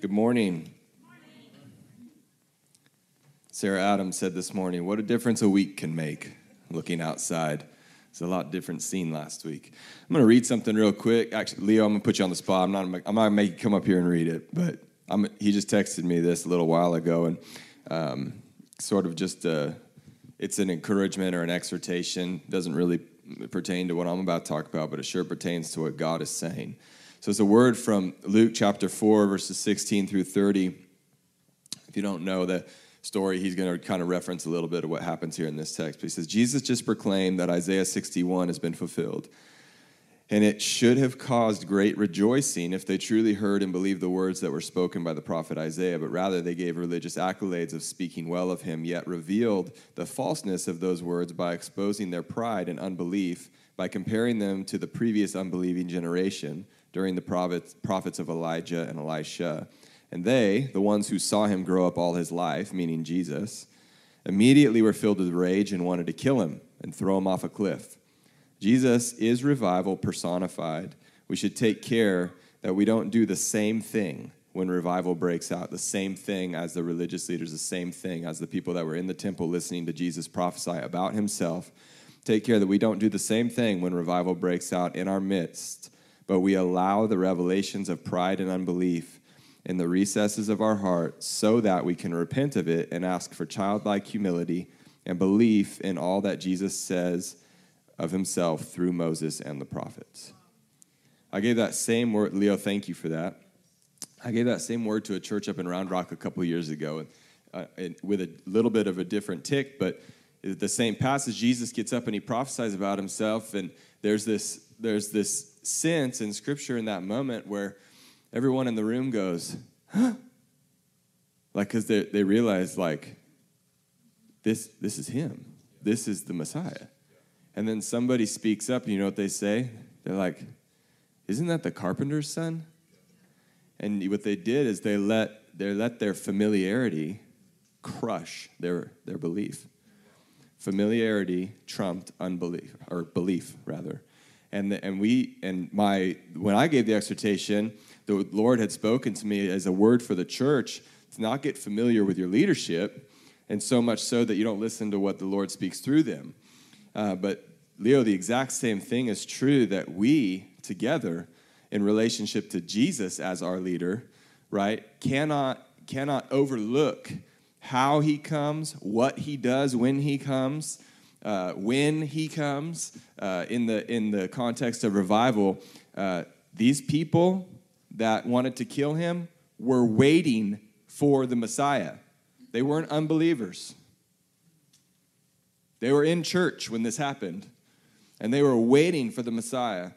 Good morning. Sarah Adams said this morning, What a difference a week can make looking outside. It's a lot different scene last week. I'm going to read something real quick. Actually, Leo, I'm going to put you on the spot. I'm not, I'm not going to make you come up here and read it, but I'm, he just texted me this a little while ago, and um, sort of just a, it's an encouragement or an exhortation. Doesn't really pertain to what I'm about to talk about, but it sure pertains to what God is saying. So it's a word from Luke chapter 4, verses 16 through 30. If you don't know the story, he's going to kind of reference a little bit of what happens here in this text. But he says, Jesus just proclaimed that Isaiah 61 has been fulfilled. And it should have caused great rejoicing if they truly heard and believed the words that were spoken by the prophet Isaiah, but rather they gave religious accolades of speaking well of him, yet revealed the falseness of those words by exposing their pride and unbelief, by comparing them to the previous unbelieving generation during the prophets of Elijah and Elisha. And they, the ones who saw him grow up all his life, meaning Jesus, immediately were filled with rage and wanted to kill him and throw him off a cliff. Jesus is revival personified. We should take care that we don't do the same thing when revival breaks out, the same thing as the religious leaders, the same thing as the people that were in the temple listening to Jesus prophesy about himself. Take care that we don't do the same thing when revival breaks out in our midst but we allow the revelations of pride and unbelief in the recesses of our heart so that we can repent of it and ask for childlike humility and belief in all that Jesus says of himself through Moses and the prophets. I gave that same word, Leo, thank you for that. I gave that same word to a church up in Round Rock a couple years ago uh, with a little bit of a different tick, but the same passage, Jesus gets up and he prophesies about himself, and there's this, there's this sense in scripture in that moment where everyone in the room goes, huh? Like, because they, they realize, like, this, this is him. This is the Messiah. And then somebody speaks up, and you know what they say? They're like, Isn't that the carpenter's son? And what they did is they let, they let their familiarity crush their, their belief. Familiarity trumped unbelief, or belief, rather and the, and we and my when I gave the exhortation, the Lord had spoken to me as a word for the church to not get familiar with your leadership, and so much so that you don't listen to what the Lord speaks through them. Uh, but Leo, the exact same thing is true that we together, in relationship to Jesus as our leader, right, cannot cannot overlook how he comes, what he does when he comes uh, when he comes uh, in, the, in the context of revival, uh, these people that wanted to kill him were waiting for the Messiah. They weren't unbelievers. They were in church when this happened, and they were waiting for the Messiah.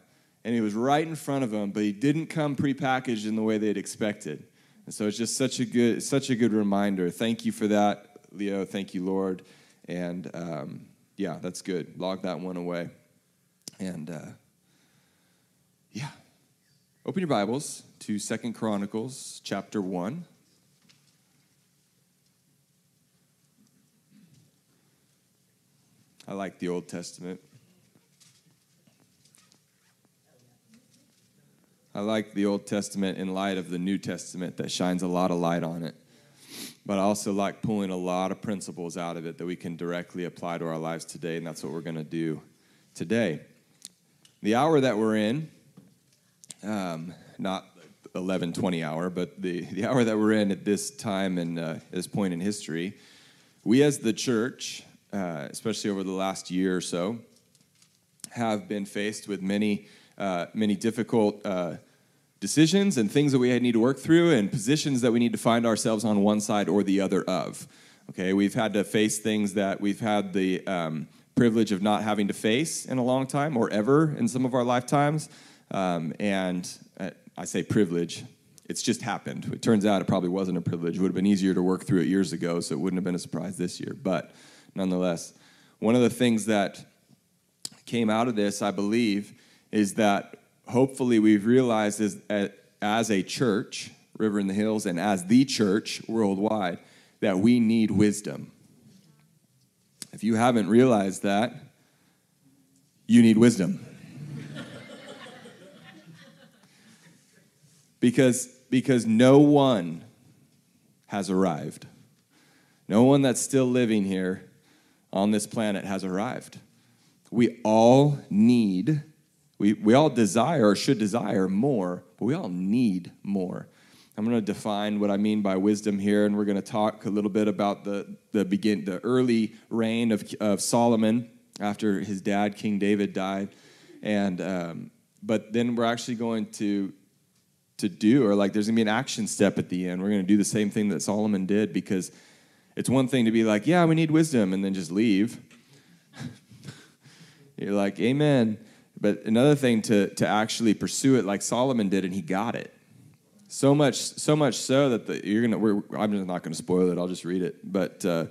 And he was right in front of them, but he didn't come prepackaged in the way they'd expected. And so it's just such a good, such a good reminder. Thank you for that, Leo. Thank you, Lord. And um, yeah, that's good. Log that one away. And uh, yeah, open your Bibles to Second Chronicles chapter 1. I like the Old Testament. I like the Old Testament in light of the New Testament that shines a lot of light on it but I also like pulling a lot of principles out of it that we can directly apply to our lives today, and that's what we're going to do today. The hour that we're in, um, not 11, 20 hour, but the, the hour that we're in at this time and uh, this point in history, we as the church, uh, especially over the last year or so, have been faced with many, uh, many difficult uh, decisions and things that we need to work through and positions that we need to find ourselves on one side or the other of. Okay, we've had to face things that we've had the um, privilege of not having to face in a long time or ever in some of our lifetimes. Um, and uh, I say privilege, it's just happened. It turns out it probably wasn't a privilege. It would have been easier to work through it years ago, so it wouldn't have been a surprise this year. But nonetheless, one of the things that came out of this, I believe, is that hopefully we've realized as, as a church, River in the Hills, and as the church worldwide, that we need wisdom. If you haven't realized that, you need wisdom. because because no one has arrived. No one that's still living here on this planet has arrived. We all need, we, we all desire or should desire more, but we all need more. I'm going to define what I mean by wisdom here, and we're going to talk a little bit about the, the, begin, the early reign of, of Solomon after his dad, King David, died. And, um, but then we're actually going to to do or like there's going to be an action step at the end we're going to do the same thing that solomon did because it's one thing to be like yeah we need wisdom and then just leave you're like amen but another thing to, to actually pursue it like solomon did and he got it so much so much so that the, you're gonna i'm just not to spoil it i'll just read it but uh,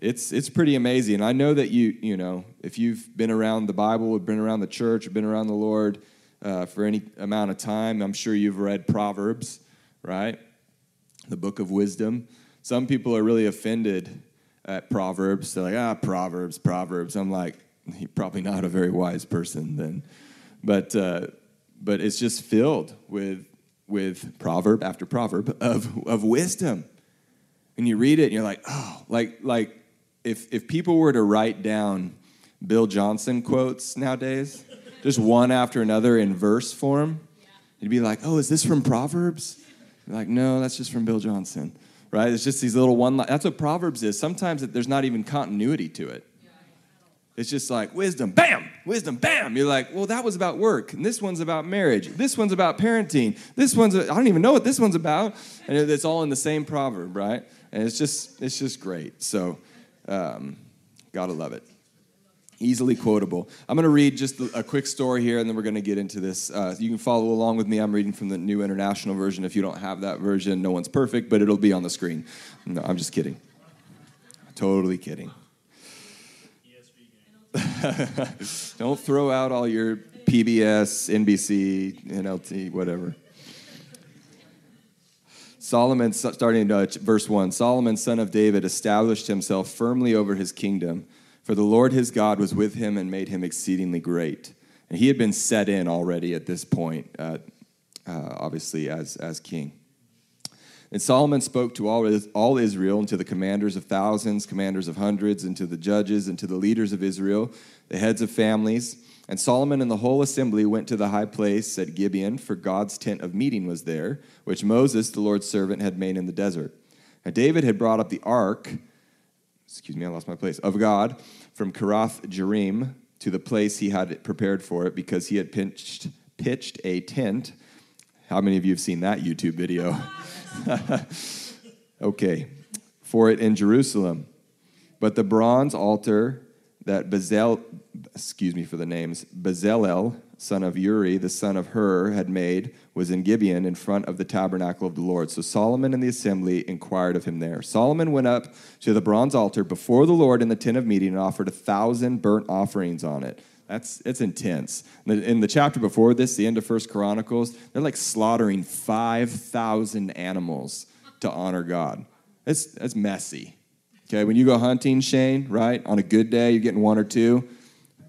it's it's pretty amazing And i know that you you know if you've been around the bible been around the church been around the lord uh, for any amount of time. I'm sure you've read Proverbs, right? The book of wisdom. Some people are really offended at Proverbs. They're like, ah, Proverbs, Proverbs. I'm like, you're probably not a very wise person then. But, uh, but it's just filled with, with proverb after proverb of, of wisdom. And you read it and you're like, oh, like, like if, if people were to write down Bill Johnson quotes nowadays, just one after another in verse form. You'd be like, oh, is this from Proverbs? You're like, no, that's just from Bill Johnson, right? It's just these little one. That's what Proverbs is. Sometimes there's not even continuity to it. It's just like wisdom, bam, wisdom, bam. You're like, well, that was about work, and this one's about marriage. This one's about parenting. This one's I don't even know what this one's about, and it's all in the same proverb, right? And it's just it's just great. So, um, gotta love it easily quotable. I'm going to read just a quick story here, and then we're going to get into this. Uh, you can follow along with me. I'm reading from the New International Version. If you don't have that version, no one's perfect, but it'll be on the screen. No, I'm just kidding. Totally kidding. don't throw out all your PBS, NBC, NLT, whatever. Solomon, starting in verse 1 Solomon, son of David, established himself firmly over his kingdom for the Lord his God was with him and made him exceedingly great. And he had been set in already at this point, uh, uh, obviously, as, as king. And Solomon spoke to all, all Israel and to the commanders of thousands, commanders of hundreds, and to the judges and to the leaders of Israel, the heads of families. And Solomon and the whole assembly went to the high place at Gibeon, for God's tent of meeting was there, which Moses, the Lord's servant, had made in the desert. Now David had brought up the ark, excuse me, I lost my place, of God from Kiriath Jearim to the place he had prepared for it because he had pitched, pitched a tent. How many of you have seen that YouTube video? okay, for it in Jerusalem. But the bronze altar that Bezel, excuse me for the names, Bezalel, son of Uri, the son of Hur, had made was in Gibeon in front of the tabernacle of the Lord. So Solomon and the assembly inquired of him there. Solomon went up to the bronze altar before the Lord in the tent of meeting and offered a thousand burnt offerings on it. That's it's intense. In the chapter before this, the end of First Chronicles, they're like slaughtering five thousand animals to honor God. It's that's messy. Okay, when you go hunting, Shane, right? On a good day, you're getting one or two.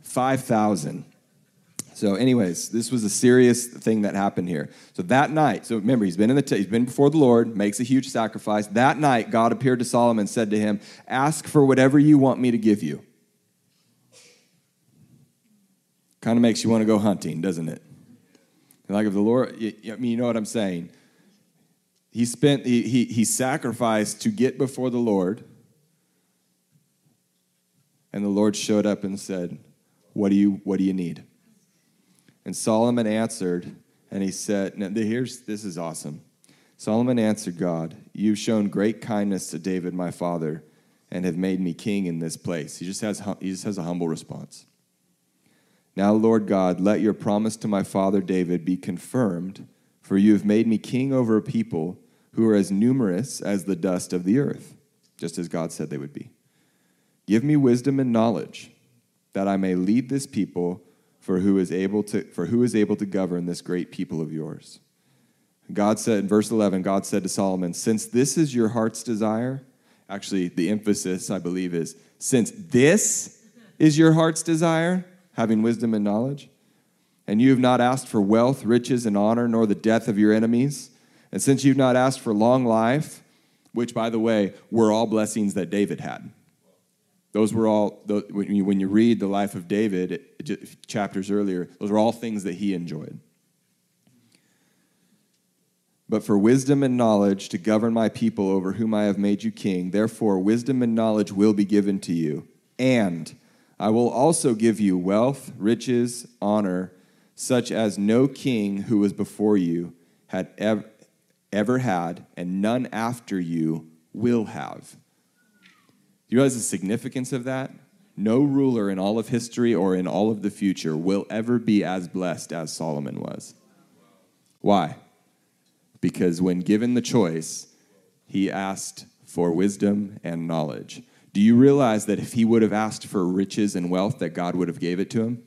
Five thousand. So, anyways, this was a serious thing that happened here. So that night, so remember, he's been in the t- he's been before the Lord, makes a huge sacrifice. That night, God appeared to Solomon and said to him, "Ask for whatever you want me to give you." Kind of makes you want to go hunting, doesn't it? Like if the Lord, I mean, you know what I'm saying. He spent he he, he sacrificed to get before the Lord, and the Lord showed up and said, "What do you what do you need?" And Solomon answered, and he said, now here's this is awesome. Solomon answered God, You've shown great kindness to David, my father, and have made me king in this place. He just has, he just has a humble response. Now, Lord God, let your promise to my father David be confirmed, for you have made me king over a people who are as numerous as the dust of the earth, just as God said they would be. Give me wisdom and knowledge, that I may lead this people for who is able to for who is able to govern this great people of yours. God said in verse 11, God said to Solomon, Since this is your heart's desire, actually, the emphasis, I believe, is since this is your heart's desire, having wisdom and knowledge, and you have not asked for wealth, riches, and honor, nor the death of your enemies, And since you've not asked for long life, which, by the way, were all blessings that David had. Those were all, when you read the life of David, chapters earlier, those were all things that he enjoyed. But for wisdom and knowledge to govern my people over whom I have made you king, therefore wisdom and knowledge will be given to you. And I will also give you wealth, riches, honor, such as no king who was before you had ever ever had, and none after you will have. Do you realize the significance of that? No ruler in all of history or in all of the future will ever be as blessed as Solomon was. Why? Because when given the choice, he asked for wisdom and knowledge. Do you realize that if he would have asked for riches and wealth that God would have gave it to him?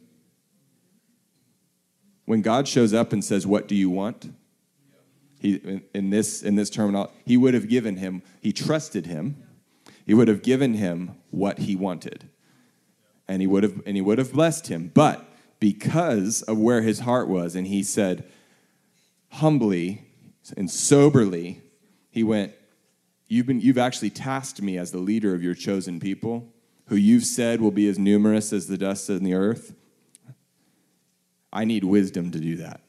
When God shows up and says, "What do you want?" he, in, this, in this terminal, he would have given him, he trusted him, he would have given him what he wanted. And he would have, and he would have blessed him. But because of where his heart was, and he said, humbly and soberly, he went, You've, been, you've actually tasked me as the leader of your chosen people, who you've said will be as numerous as the dust in the earth. I need wisdom to do that.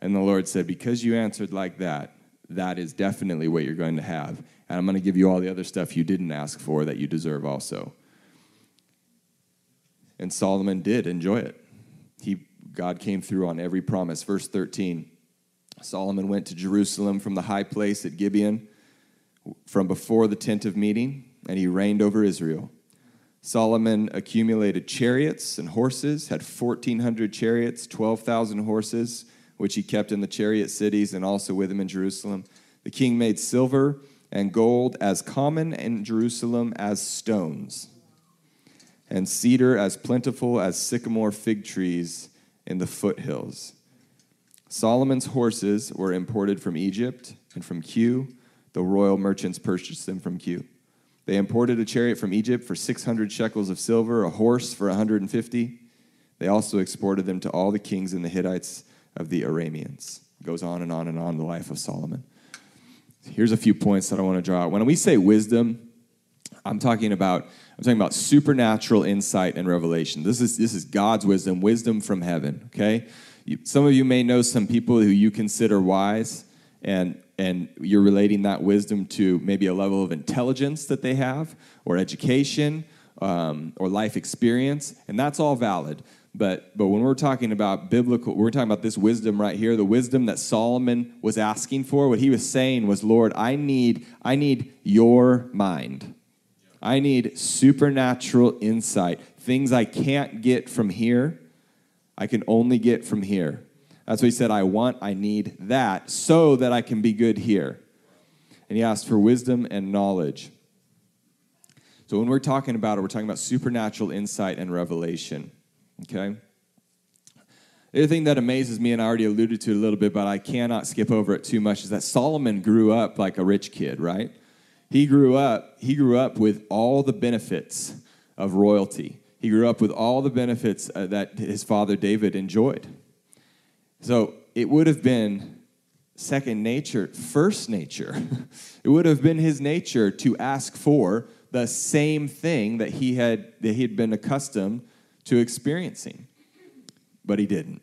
And the Lord said, Because you answered like that, that is definitely what you're going to have. And I'm going to give you all the other stuff you didn't ask for that you deserve also. And Solomon did enjoy it. He, God came through on every promise. Verse 13 Solomon went to Jerusalem from the high place at Gibeon, from before the tent of meeting, and he reigned over Israel. Solomon accumulated chariots and horses, had 1,400 chariots, 12,000 horses which he kept in the chariot cities and also with him in Jerusalem. The king made silver and gold as common in Jerusalem as stones, and cedar as plentiful as sycamore fig trees in the foothills. Solomon's horses were imported from Egypt and from Kue. The royal merchants purchased them from Kue. They imported a chariot from Egypt for 600 shekels of silver, a horse for 150. They also exported them to all the kings and the Hittites of the Arameans. It goes on and on and on the life of Solomon. Here's a few points that I want to draw out. When we say wisdom, I'm talking about I'm talking about supernatural insight and revelation. This is this is God's wisdom, wisdom from heaven. Okay, you, some of you may know some people who you consider wise, and and you're relating that wisdom to maybe a level of intelligence that they have, or education, um, or life experience, and that's all valid. But, but when we're talking about biblical, we're talking about this wisdom right here, the wisdom that Solomon was asking for. What he was saying was, Lord, I need, I need your mind. I need supernatural insight. Things I can't get from here, I can only get from here. That's what he said, I want, I need that so that I can be good here. And he asked for wisdom and knowledge. So when we're talking about it, we're talking about supernatural insight and revelation. Okay? The other thing that amazes me, and I already alluded to it a little bit, but I cannot skip over it too much, is that Solomon grew up like a rich kid, right? He grew up, he grew up with all the benefits of royalty. He grew up with all the benefits uh, that his father David enjoyed. So it would have been second nature, first nature. it would have been his nature to ask for the same thing that he had that he had been accustomed to experiencing. But he didn't.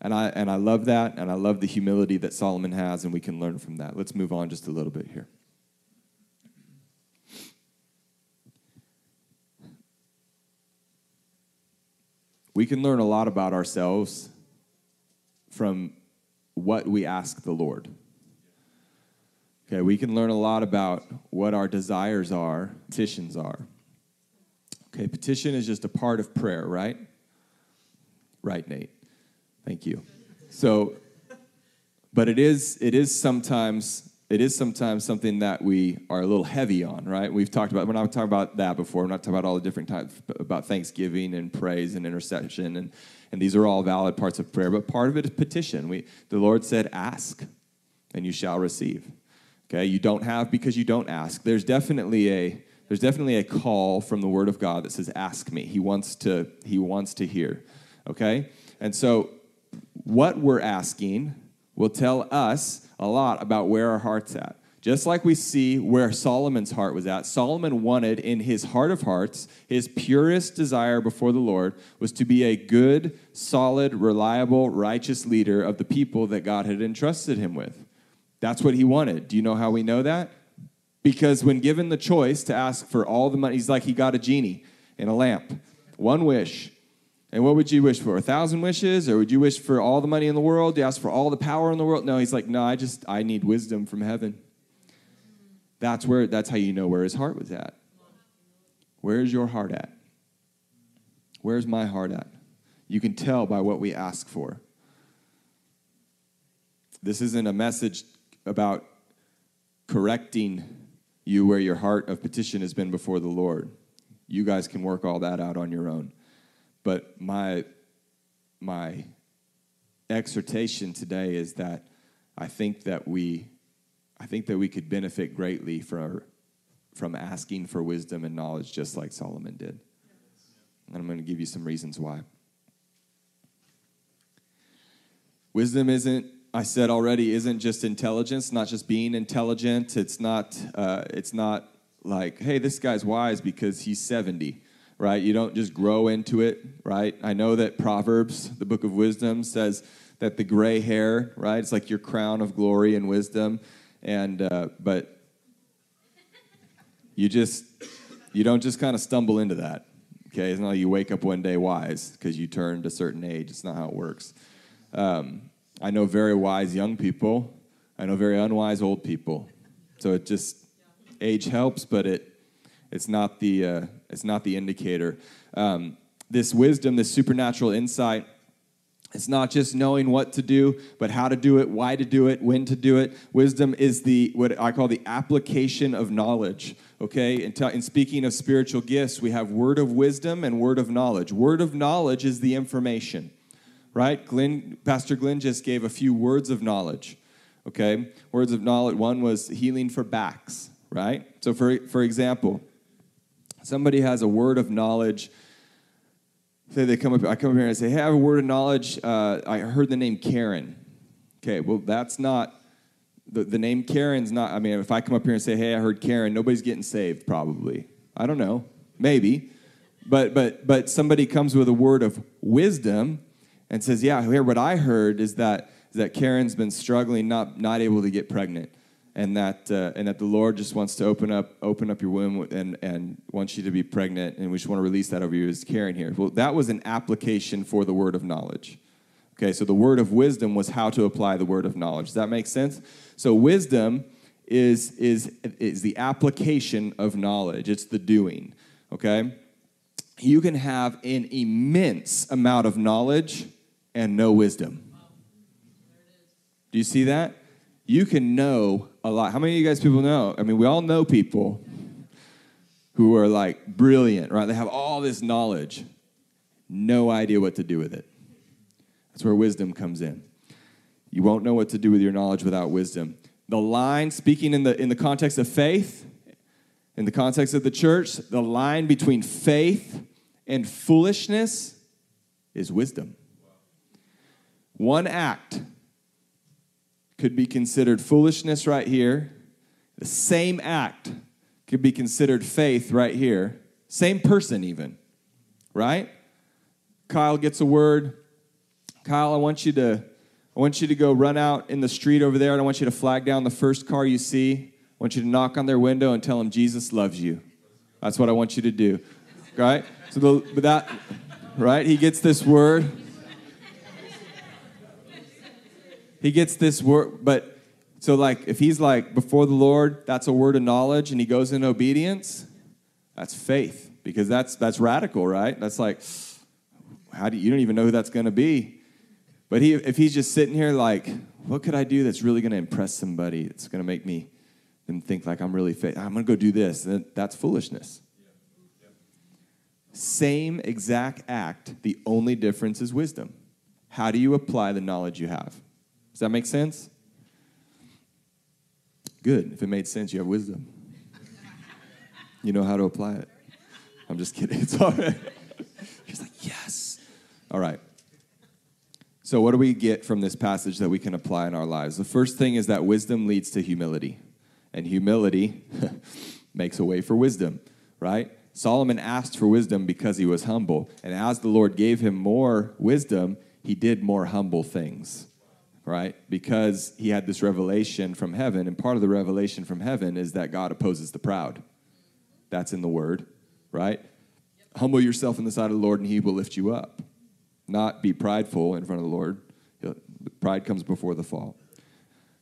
And I, and I love that, and I love the humility that Solomon has, and we can learn from that. Let's move on just a little bit here. We can learn a lot about ourselves from what we ask the Lord. Okay, we can learn a lot about what our desires are, petitions are. Okay, petition is just a part of prayer, right? Right, Nate. Thank you. So, but it is it is sometimes it is sometimes something that we are a little heavy on, right? We've talked about we're not talking about that before. We're not talking about all the different types about thanksgiving and praise and intercession and and these are all valid parts of prayer. But part of it is petition. We the Lord said, "Ask, and you shall receive." Okay, you don't have because you don't ask. There's definitely a there's definitely a call from the word of god that says ask me he wants to he wants to hear okay and so what we're asking will tell us a lot about where our heart's at. Just like we see where Solomon's heart was at, Solomon wanted in his heart of hearts, his purest desire before the Lord was to be a good, solid, reliable, righteous leader of the people that God had entrusted him with. That's what he wanted. Do you know how we know that? Because when given the choice to ask for all the money, he's like he got a genie in a lamp. One wish. And what would you wish for? A thousand wishes? Or would you wish for all the money in the world? Do you ask for all the power in the world? No, he's like, no, I just, I need wisdom from heaven. That's where that's how you know where his heart was at. Where's your heart at? Where's my heart at? You can tell by what we ask for. This isn't a message about correcting you where your heart of petition has been before the Lord. You guys can work all that out on your own. But my my exhortation today is that I think that we I think that we could benefit greatly from, from asking for wisdom and knowledge just like Solomon did. And I'm going to give you some reasons why. Wisdom isn't, I said already, isn't just intelligence, not just being intelligent. It's not, uh, it's not like, hey, this guy's wise because he's 70, right? You don't just grow into it, right? I know that Proverbs, the book of wisdom, says that the gray hair, right? It's like your crown of glory and wisdom and uh, but you just you don't just kind of stumble into that okay it's not like you wake up one day wise because you turned a certain age it's not how it works um, i know very wise young people i know very unwise old people so it just age helps but it it's not the uh, it's not the indicator um, this wisdom this supernatural insight it's not just knowing what to do, but how to do it, why to do it, when to do it. Wisdom is the what I call the application of knowledge. Okay, and, t- and speaking of spiritual gifts, we have word of wisdom and word of knowledge. Word of knowledge is the information, right? Glenn, Pastor Glenn just gave a few words of knowledge. Okay, words of knowledge. One was healing for backs, right? So, for for example, somebody has a word of knowledge say they come up, I come up here and I say, hey, I have a word of knowledge. Uh, I heard the name Karen. Okay, well, that's not, the, the name Karen's not, I mean, if I come up here and say, hey, I heard Karen, nobody's getting saved probably. I don't know, maybe. But, but, but somebody comes with a word of wisdom and says, yeah, here, what I heard is that, is that Karen's been struggling, not, not able to get pregnant and that uh, and that the Lord just wants to open up open up your womb and and wants you to be pregnant, and we just want to release that over you as Karen here. Well, that was an application for the word of knowledge. Okay, so the word of wisdom was how to apply the word of knowledge. Does that make sense? So wisdom is is is the application of knowledge. It's the doing. Okay, you can have an immense amount of knowledge and no wisdom. Do you see that? You can know a lot. How many of you guys people know? I mean, we all know people who are like brilliant, right? They have all this knowledge, no idea what to do with it. That's where wisdom comes in. You won't know what to do with your knowledge without wisdom. The line, speaking in the, in the context of faith, in the context of the church, the line between faith and foolishness is wisdom. One act could be considered foolishness right here. The same act could be considered faith right here. Same person, even, right? Kyle gets a word. Kyle, I want you to, I want you to go run out in the street over there, and I want you to flag down the first car you see. I want you to knock on their window and tell them Jesus loves you. That's what I want you to do, right? So the, that, right? He gets this word. He gets this word, but so like if he's like before the Lord, that's a word of knowledge, and he goes in obedience, that's faith because that's that's radical, right? That's like how do you, don't even know who that's going to be. But he, if he's just sitting here like, what could I do that's really going to impress somebody? It's going to make me them think like I'm really faith. I'm going to go do this. and That's foolishness. Same exact act. The only difference is wisdom. How do you apply the knowledge you have? Does that make sense? Good. If it made sense, you have wisdom. You know how to apply it. I'm just kidding. It's all right. He's like, yes. All right. So, what do we get from this passage that we can apply in our lives? The first thing is that wisdom leads to humility, and humility makes a way for wisdom, right? Solomon asked for wisdom because he was humble, and as the Lord gave him more wisdom, he did more humble things, right? Because he had this revelation from heaven, and part of the revelation from heaven is that God opposes the proud. That's in the word, right? Humble yourself in the sight of the Lord, and he will lift you up not be prideful in front of the Lord. Pride comes before the fall.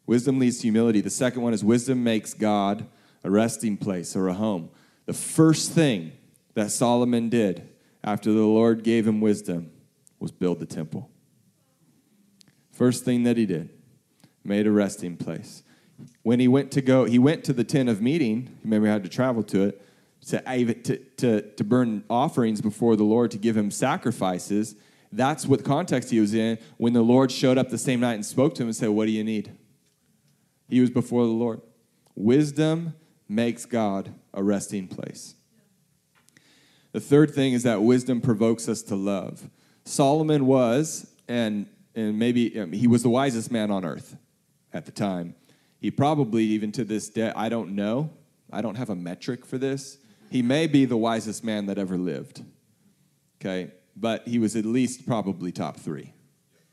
Wisdom leads to humility. The second one is wisdom makes God a resting place or a home. The first thing that Solomon did after the Lord gave him wisdom was build the temple. First thing that he did, made a resting place. When he went to go, he went to the tent of meeting. Remember, he had to travel to it to, to, to, to burn offerings before the Lord to give him sacrifices. That's what context he was in when the Lord showed up the same night and spoke to him and said, What do you need? He was before the Lord. Wisdom makes God a resting place. The third thing is that wisdom provokes us to love. Solomon was, and, and maybe mean, he was the wisest man on earth at the time. He probably, even to this day, I don't know, I don't have a metric for this. He may be the wisest man that ever lived. Okay? but he was at least probably top three.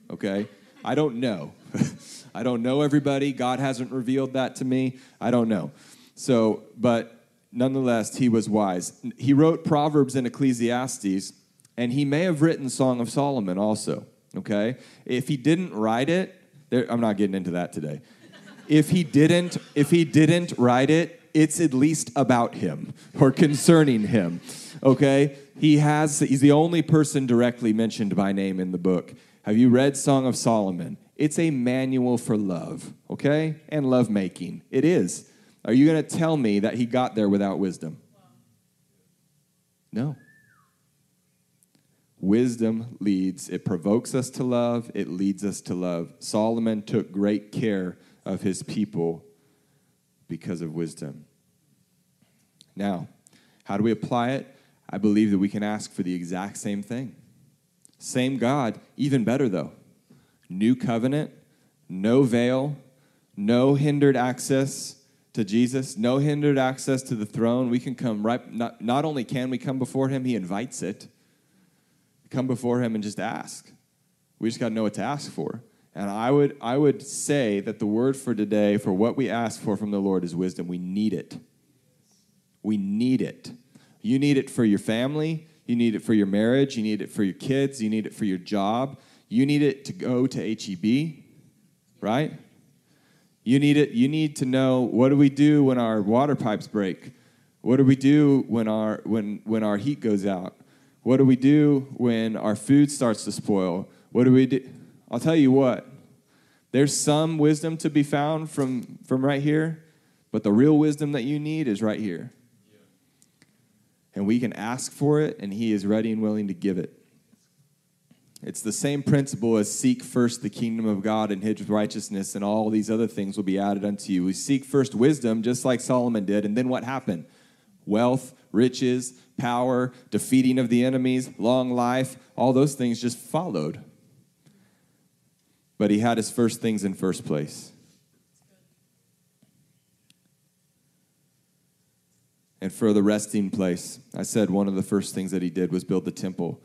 Okay? I don't know. I don't know everybody. God hasn't revealed that to me. I don't know. So, but nonetheless, he was wise. He wrote Proverbs and Ecclesiastes, and he may have written Song of Solomon also. Okay? If he didn't write it, there, I'm not getting into that today. If he didn't, if he didn't write it, it's at least about him or concerning him. Okay? He has he's the only person directly mentioned by name in the book. Have you read Song of Solomon? It's a manual for love, okay? And love making. It is. Are you going to tell me that he got there without wisdom? No. Wisdom leads. It provokes us to love, it leads us to love. Solomon took great care of his people because of wisdom. Now, how do we apply it? I believe that we can ask for the exact same thing. Same God, even better though. New covenant, no veil, no hindered access to Jesus, no hindered access to the throne. We can come right, not, not only can we come before Him, He invites it. Come before Him and just ask. We just got to know what to ask for. And I would, I would say that the word for today, for what we ask for from the Lord, is wisdom. We need it. We need it. You need it for your family. You need it for your marriage. You need it for your kids. You need it for your job. You need it to go to HEB, right? You need it. You need to know what do we do when our water pipes break? What do we do when our when when our heat goes out? What do we do when our food starts to spoil? What do we do? I'll tell you what. There's some wisdom to be found from from right here, but the real wisdom that you need is right here and we can ask for it, and He is ready and willing to give it. It's the same principle as seek first the kingdom of God and his righteousness, and all these other things will be added unto you. We seek first wisdom, just like Solomon did, and then what happened? Wealth, riches, power, defeating of the enemies, long life, all those things just followed. But he had his first things in first place. and for the resting place. I said one of the first things that he did was build the temple.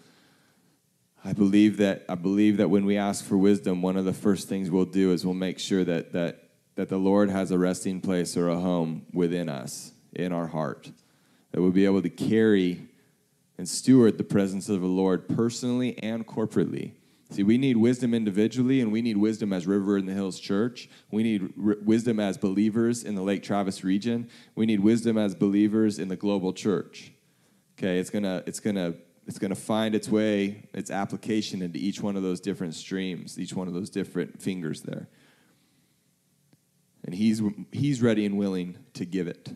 I believe that I believe that when we ask for wisdom, one of the first things we'll do is we'll make sure that that that the Lord has a resting place or a home within us, in our heart. That we'll be able to carry and steward the presence of the Lord personally and corporately. See, we need wisdom individually, and we need wisdom as River in the Hills Church. We need r- wisdom as believers in the Lake Travis region. We need wisdom as believers in the global church. Okay, it's gonna, it's gonna, it's gonna find its way, its application into each one of those different streams, each one of those different fingers there. And he's, he's ready and willing to give it.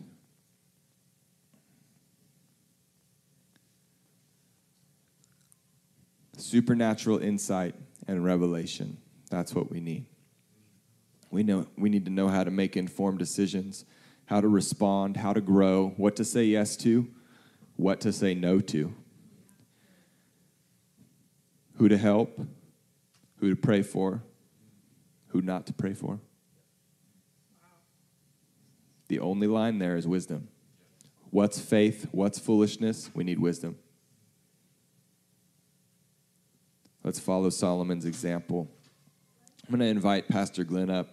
Supernatural insight and revelation. That's what we need. We know we need to know how to make informed decisions, how to respond, how to grow, what to say yes to, what to say no to. Who to help, who to pray for, who not to pray for. The only line there is wisdom. What's faith? What's foolishness? We need wisdom. Let's follow Solomon's example. I'm going to invite Pastor Glenn up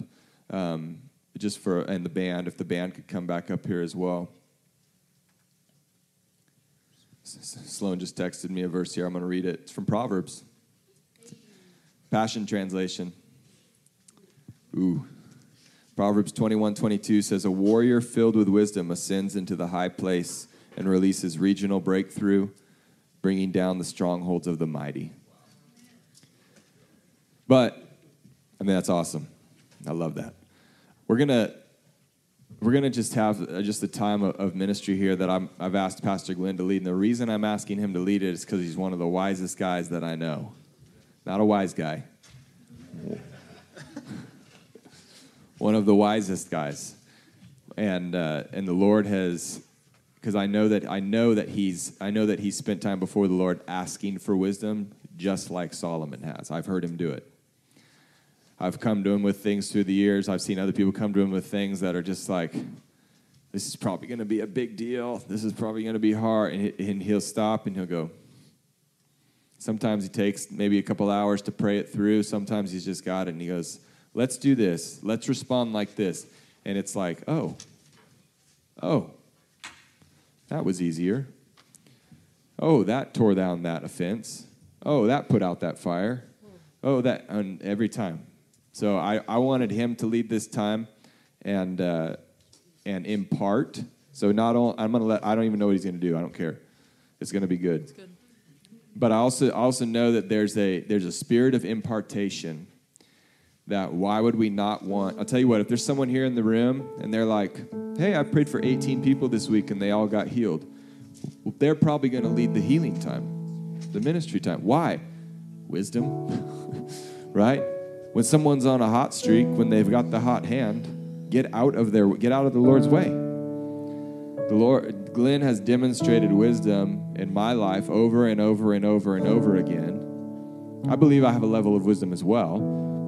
um, just for, and the band, if the band could come back up here as well. Sloan just texted me a verse here. I'm going to read it. It's from Proverbs. Passion Translation. Ooh. Proverbs 21 22 says, A warrior filled with wisdom ascends into the high place and releases regional breakthrough, bringing down the strongholds of the mighty. But, I mean, that's awesome. I love that. We're to we're to just have uh, just a time of, ministry here that I'm, I've asked Pastor Glenn to lead. And the reason I'm asking him to lead it is because he's one of the wisest guys that I know. Not a wise guy. one of the wisest guys. And, uh, and the Lord has, because I know that I know that he's I know that he's spent time before the Lord asking for wisdom, just like Solomon has. I've heard him do it. I've come to him with things through the years. I've seen other people come to him with things that are just like, this is probably going to be a big deal. This is probably going to be hard. And he'll stop and he'll go. Sometimes he takes maybe a couple hours to pray it through. Sometimes he's just got it and he goes, let's do this. Let's respond like this. And it's like, oh, oh, that was easier. Oh, that tore down that offense. Oh, that put out that fire. Oh, that, and every time. So I, I wanted him to lead this time and uh, and impart. So not only I'm gonna let I don't even know what he's gonna do. I don't care. It's gonna be good. good. But I also also know that there's a there's a spirit of impartation that why would we not want I'll tell you what, if there's someone here in the room and they're like, Hey, I prayed for 18 people this week and they all got healed. Well, they're probably gonna lead the healing time, the ministry time. Why? Wisdom. right? When someone's on a hot streak, when they've got the hot hand, get out of their get out of the Lord's way. The Lord Glenn has demonstrated wisdom in my life over and over and over and over again. I believe I have a level of wisdom as well,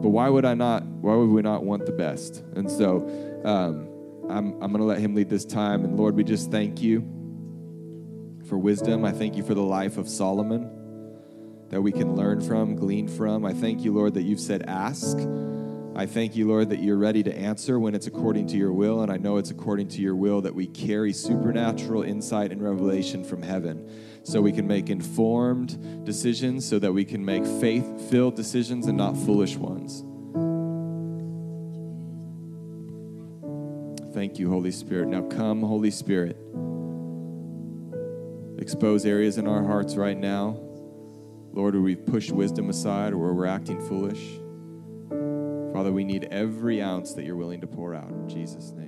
but why would I not? Why would we not want the best? And so, um, I'm I'm going to let him lead this time. And Lord, we just thank you for wisdom. I thank you for the life of Solomon that we can learn from, glean from. I thank you, Lord, that you've said ask. I thank you, Lord, that you're ready to answer when it's according to your will. And I know it's according to your will that we carry supernatural insight and revelation from heaven so we can make informed decisions, so that we can make faith filled decisions and not foolish ones. Thank you, Holy Spirit. Now come, Holy Spirit. Expose areas in our hearts right now Lord, where we've pushed wisdom aside or where we're acting foolish. Father, we need every ounce that you're willing to pour out. In Jesus' name.